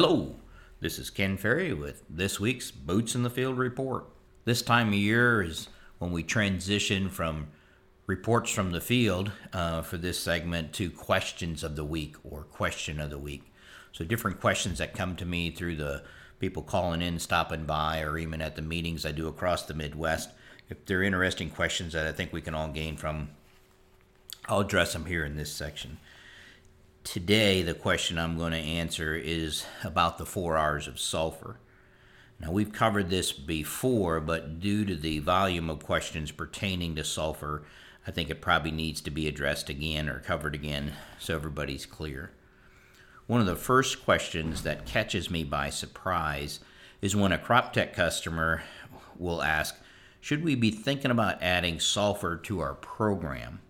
Hello, this is Ken Ferrie with this week's Boots in the Field report. This time of year is when we transition from reports from the field uh, for this segment to questions of the week or question of the week. So, different questions that come to me through the people calling in, stopping by, or even at the meetings I do across the Midwest. If they're interesting questions that I think we can all gain from, I'll address them here in this section. Today, the question I'm going to answer is about the four R's of sulfur. Now, we've covered this before, but due to the volume of questions pertaining to sulfur, I think it probably needs to be addressed again or covered again so everybody's clear. One of the first questions that catches me by surprise is when a crop tech customer will ask, Should we be thinking about adding sulfur to our program?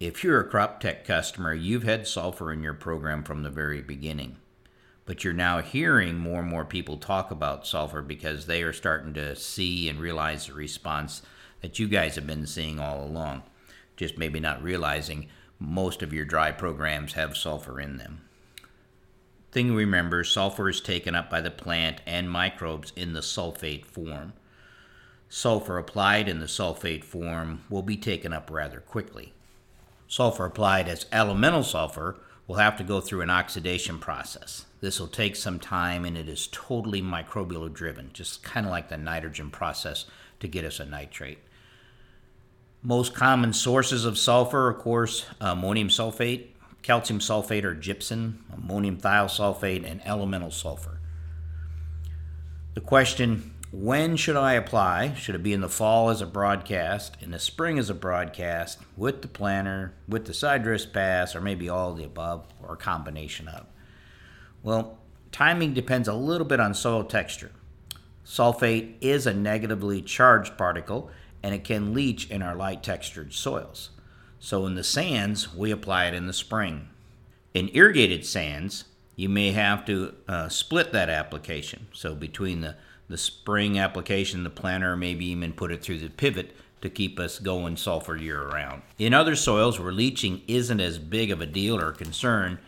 If you're a crop tech customer, you've had sulfur in your program from the very beginning. But you're now hearing more and more people talk about sulfur because they are starting to see and realize the response that you guys have been seeing all along. Just maybe not realizing most of your dry programs have sulfur in them. Thing to remember sulfur is taken up by the plant and microbes in the sulfate form. Sulfur applied in the sulfate form will be taken up rather quickly sulfur applied as elemental sulfur will have to go through an oxidation process. This will take some time and it is totally microbial driven, just kind of like the nitrogen process to get us a nitrate. Most common sources of sulfur, of course, ammonium sulfate, calcium sulfate or gypsum, ammonium thiosulfate, and elemental sulfur. The question when should I apply? Should it be in the fall as a broadcast, in the spring as a broadcast, with the planter, with the side dress pass, or maybe all the above, or a combination of? Well, timing depends a little bit on soil texture. Sulfate is a negatively charged particle and it can leach in our light textured soils. So in the sands, we apply it in the spring. In irrigated sands, you may have to uh, split that application. So between the the spring application, the planter, maybe even put it through the pivot to keep us going sulfur year round. In other soils where leaching isn't as big of a deal or concern,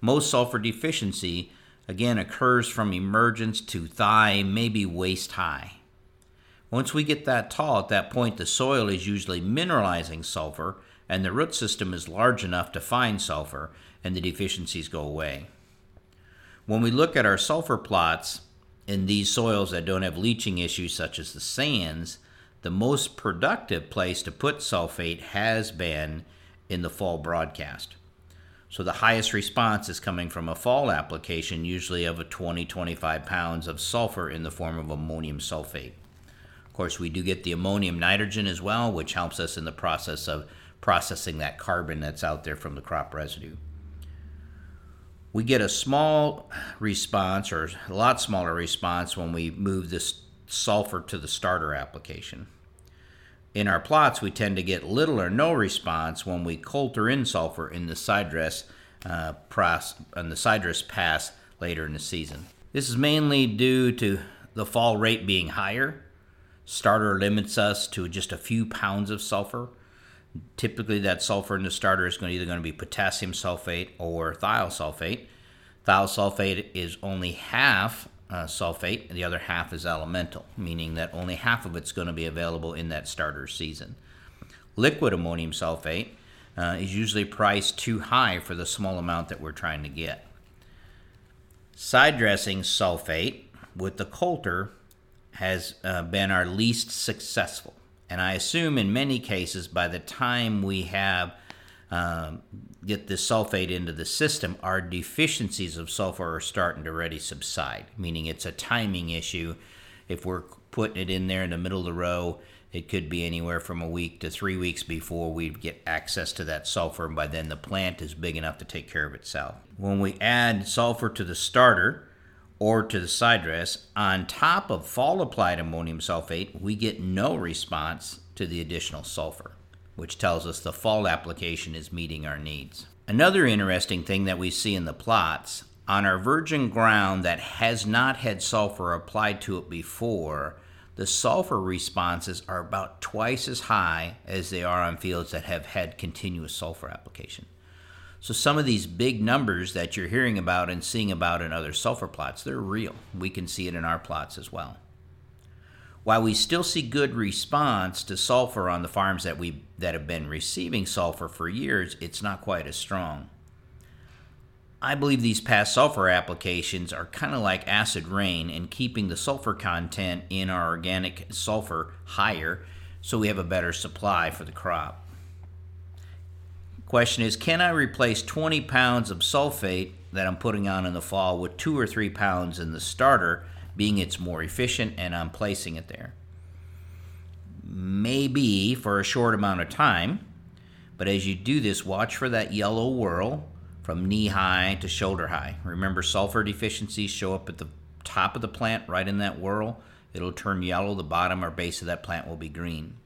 most sulfur deficiency again occurs from emergence to thigh, maybe waist high. Once we get that tall, at that point the soil is usually mineralizing sulfur and the root system is large enough to find sulfur and the deficiencies go away. When we look at our sulfur plots, in these soils that don't have leaching issues, such as the sands, the most productive place to put sulfate has been in the fall broadcast. So the highest response is coming from a fall application, usually of a 20 25 pounds of sulfur in the form of ammonium sulfate. Of course, we do get the ammonium nitrogen as well, which helps us in the process of processing that carbon that's out there from the crop residue we get a small response or a lot smaller response when we move this sulfur to the starter application. In our plots, we tend to get little or no response when we coulter in sulfur in the side dress uh, the side dress pass later in the season. This is mainly due to the fall rate being higher. Starter limits us to just a few pounds of sulfur Typically, that sulfur in the starter is going to either going to be potassium sulfate or thiosulfate. Thiosulfate is only half uh, sulfate, and the other half is elemental, meaning that only half of it's going to be available in that starter season. Liquid ammonium sulfate uh, is usually priced too high for the small amount that we're trying to get. Side dressing sulfate with the coulter has uh, been our least successful. And I assume in many cases, by the time we have um, get the sulfate into the system, our deficiencies of sulfur are starting to already subside, meaning it's a timing issue. If we're putting it in there in the middle of the row, it could be anywhere from a week to three weeks before we get access to that sulfur, and by then the plant is big enough to take care of itself. When we add sulfur to the starter, or to the side dress, on top of fall applied ammonium sulfate, we get no response to the additional sulfur, which tells us the fall application is meeting our needs. Another interesting thing that we see in the plots on our virgin ground that has not had sulfur applied to it before, the sulfur responses are about twice as high as they are on fields that have had continuous sulfur application. So some of these big numbers that you're hearing about and seeing about in other sulfur plots, they're real. We can see it in our plots as well. While we still see good response to sulfur on the farms that we that have been receiving sulfur for years, it's not quite as strong. I believe these past sulfur applications are kind of like acid rain in keeping the sulfur content in our organic sulfur higher so we have a better supply for the crop. Question is Can I replace 20 pounds of sulfate that I'm putting on in the fall with two or three pounds in the starter being it's more efficient and I'm placing it there. Maybe for a short amount of time, but as you do this, watch for that yellow whorl from knee high to shoulder high. Remember, sulfur deficiencies show up at the top of the plant, right in that whorl. It'll turn yellow, the bottom or base of that plant will be green.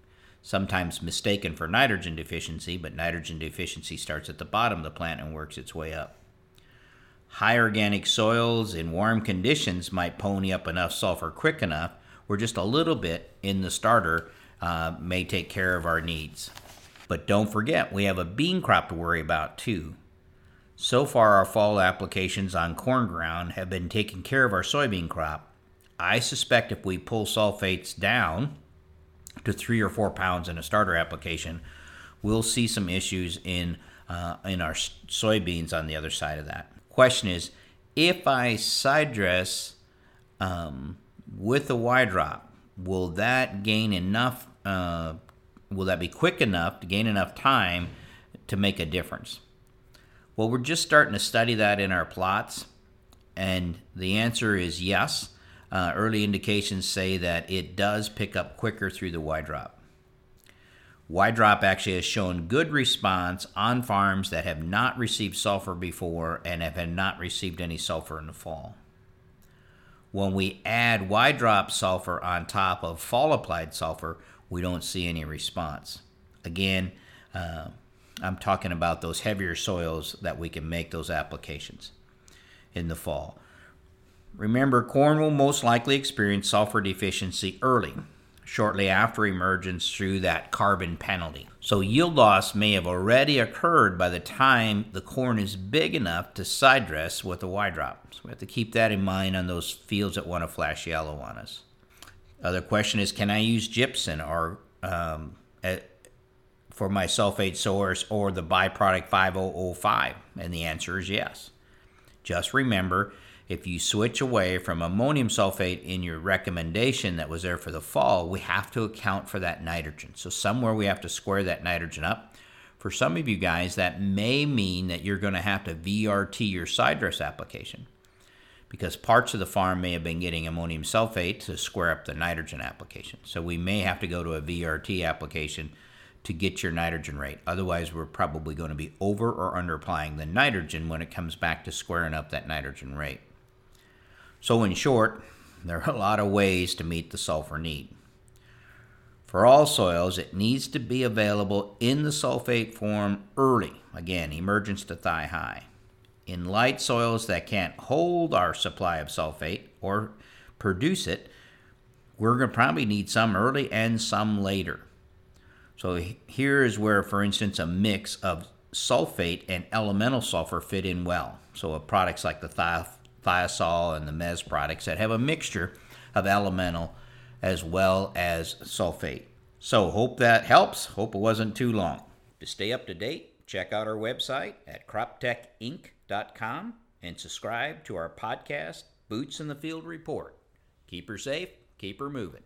Sometimes mistaken for nitrogen deficiency, but nitrogen deficiency starts at the bottom of the plant and works its way up. High organic soils in warm conditions might pony up enough sulfur quick enough where just a little bit in the starter uh, may take care of our needs. But don't forget, we have a bean crop to worry about too. So far, our fall applications on corn ground have been taking care of our soybean crop. I suspect if we pull sulfates down to three or four pounds in a starter application, we'll see some issues in uh, in our soybeans on the other side of that question is if I side dress um, with a Y drop, will that gain enough? Uh, will that be quick enough to gain enough time to make a difference? Well, we're just starting to study that in our plots, and the answer is yes. Uh, early indications say that it does pick up quicker through the Y drop. Y-drop actually has shown good response on farms that have not received sulfur before and have not received any sulfur in the fall. When we add Y-drop sulfur on top of fall applied sulfur, we don't see any response. Again, uh, I'm talking about those heavier soils that we can make those applications in the fall. Remember, corn will most likely experience sulfur deficiency early shortly after emergence through that carbon penalty. So yield loss may have already occurred by the time the corn is big enough to side dress with a Y drop. So we have to keep that in mind on those fields that want to flash yellow on us. Other question is, can I use gypsum or um, at, for my sulfate source or the byproduct 5005? And the answer is yes. Just remember if you switch away from ammonium sulfate in your recommendation that was there for the fall, we have to account for that nitrogen. So somewhere we have to square that nitrogen up. For some of you guys, that may mean that you're going to have to VRT your side dress application because parts of the farm may have been getting ammonium sulfate to square up the nitrogen application. So we may have to go to a VRT application to get your nitrogen rate. Otherwise, we're probably going to be over or under applying the nitrogen when it comes back to squaring up that nitrogen rate. So, in short, there are a lot of ways to meet the sulfur need. For all soils, it needs to be available in the sulfate form early. Again, emergence to thigh high. In light soils that can't hold our supply of sulfate or produce it, we're going to probably need some early and some later. So here is where, for instance, a mix of sulfate and elemental sulfur fit in well. So products like the thiazole and the MES products that have a mixture of elemental as well as sulfate. So, hope that helps. Hope it wasn't too long. To stay up to date, check out our website at croptechinc.com and subscribe to our podcast, Boots in the Field Report. Keep her safe, keep her moving.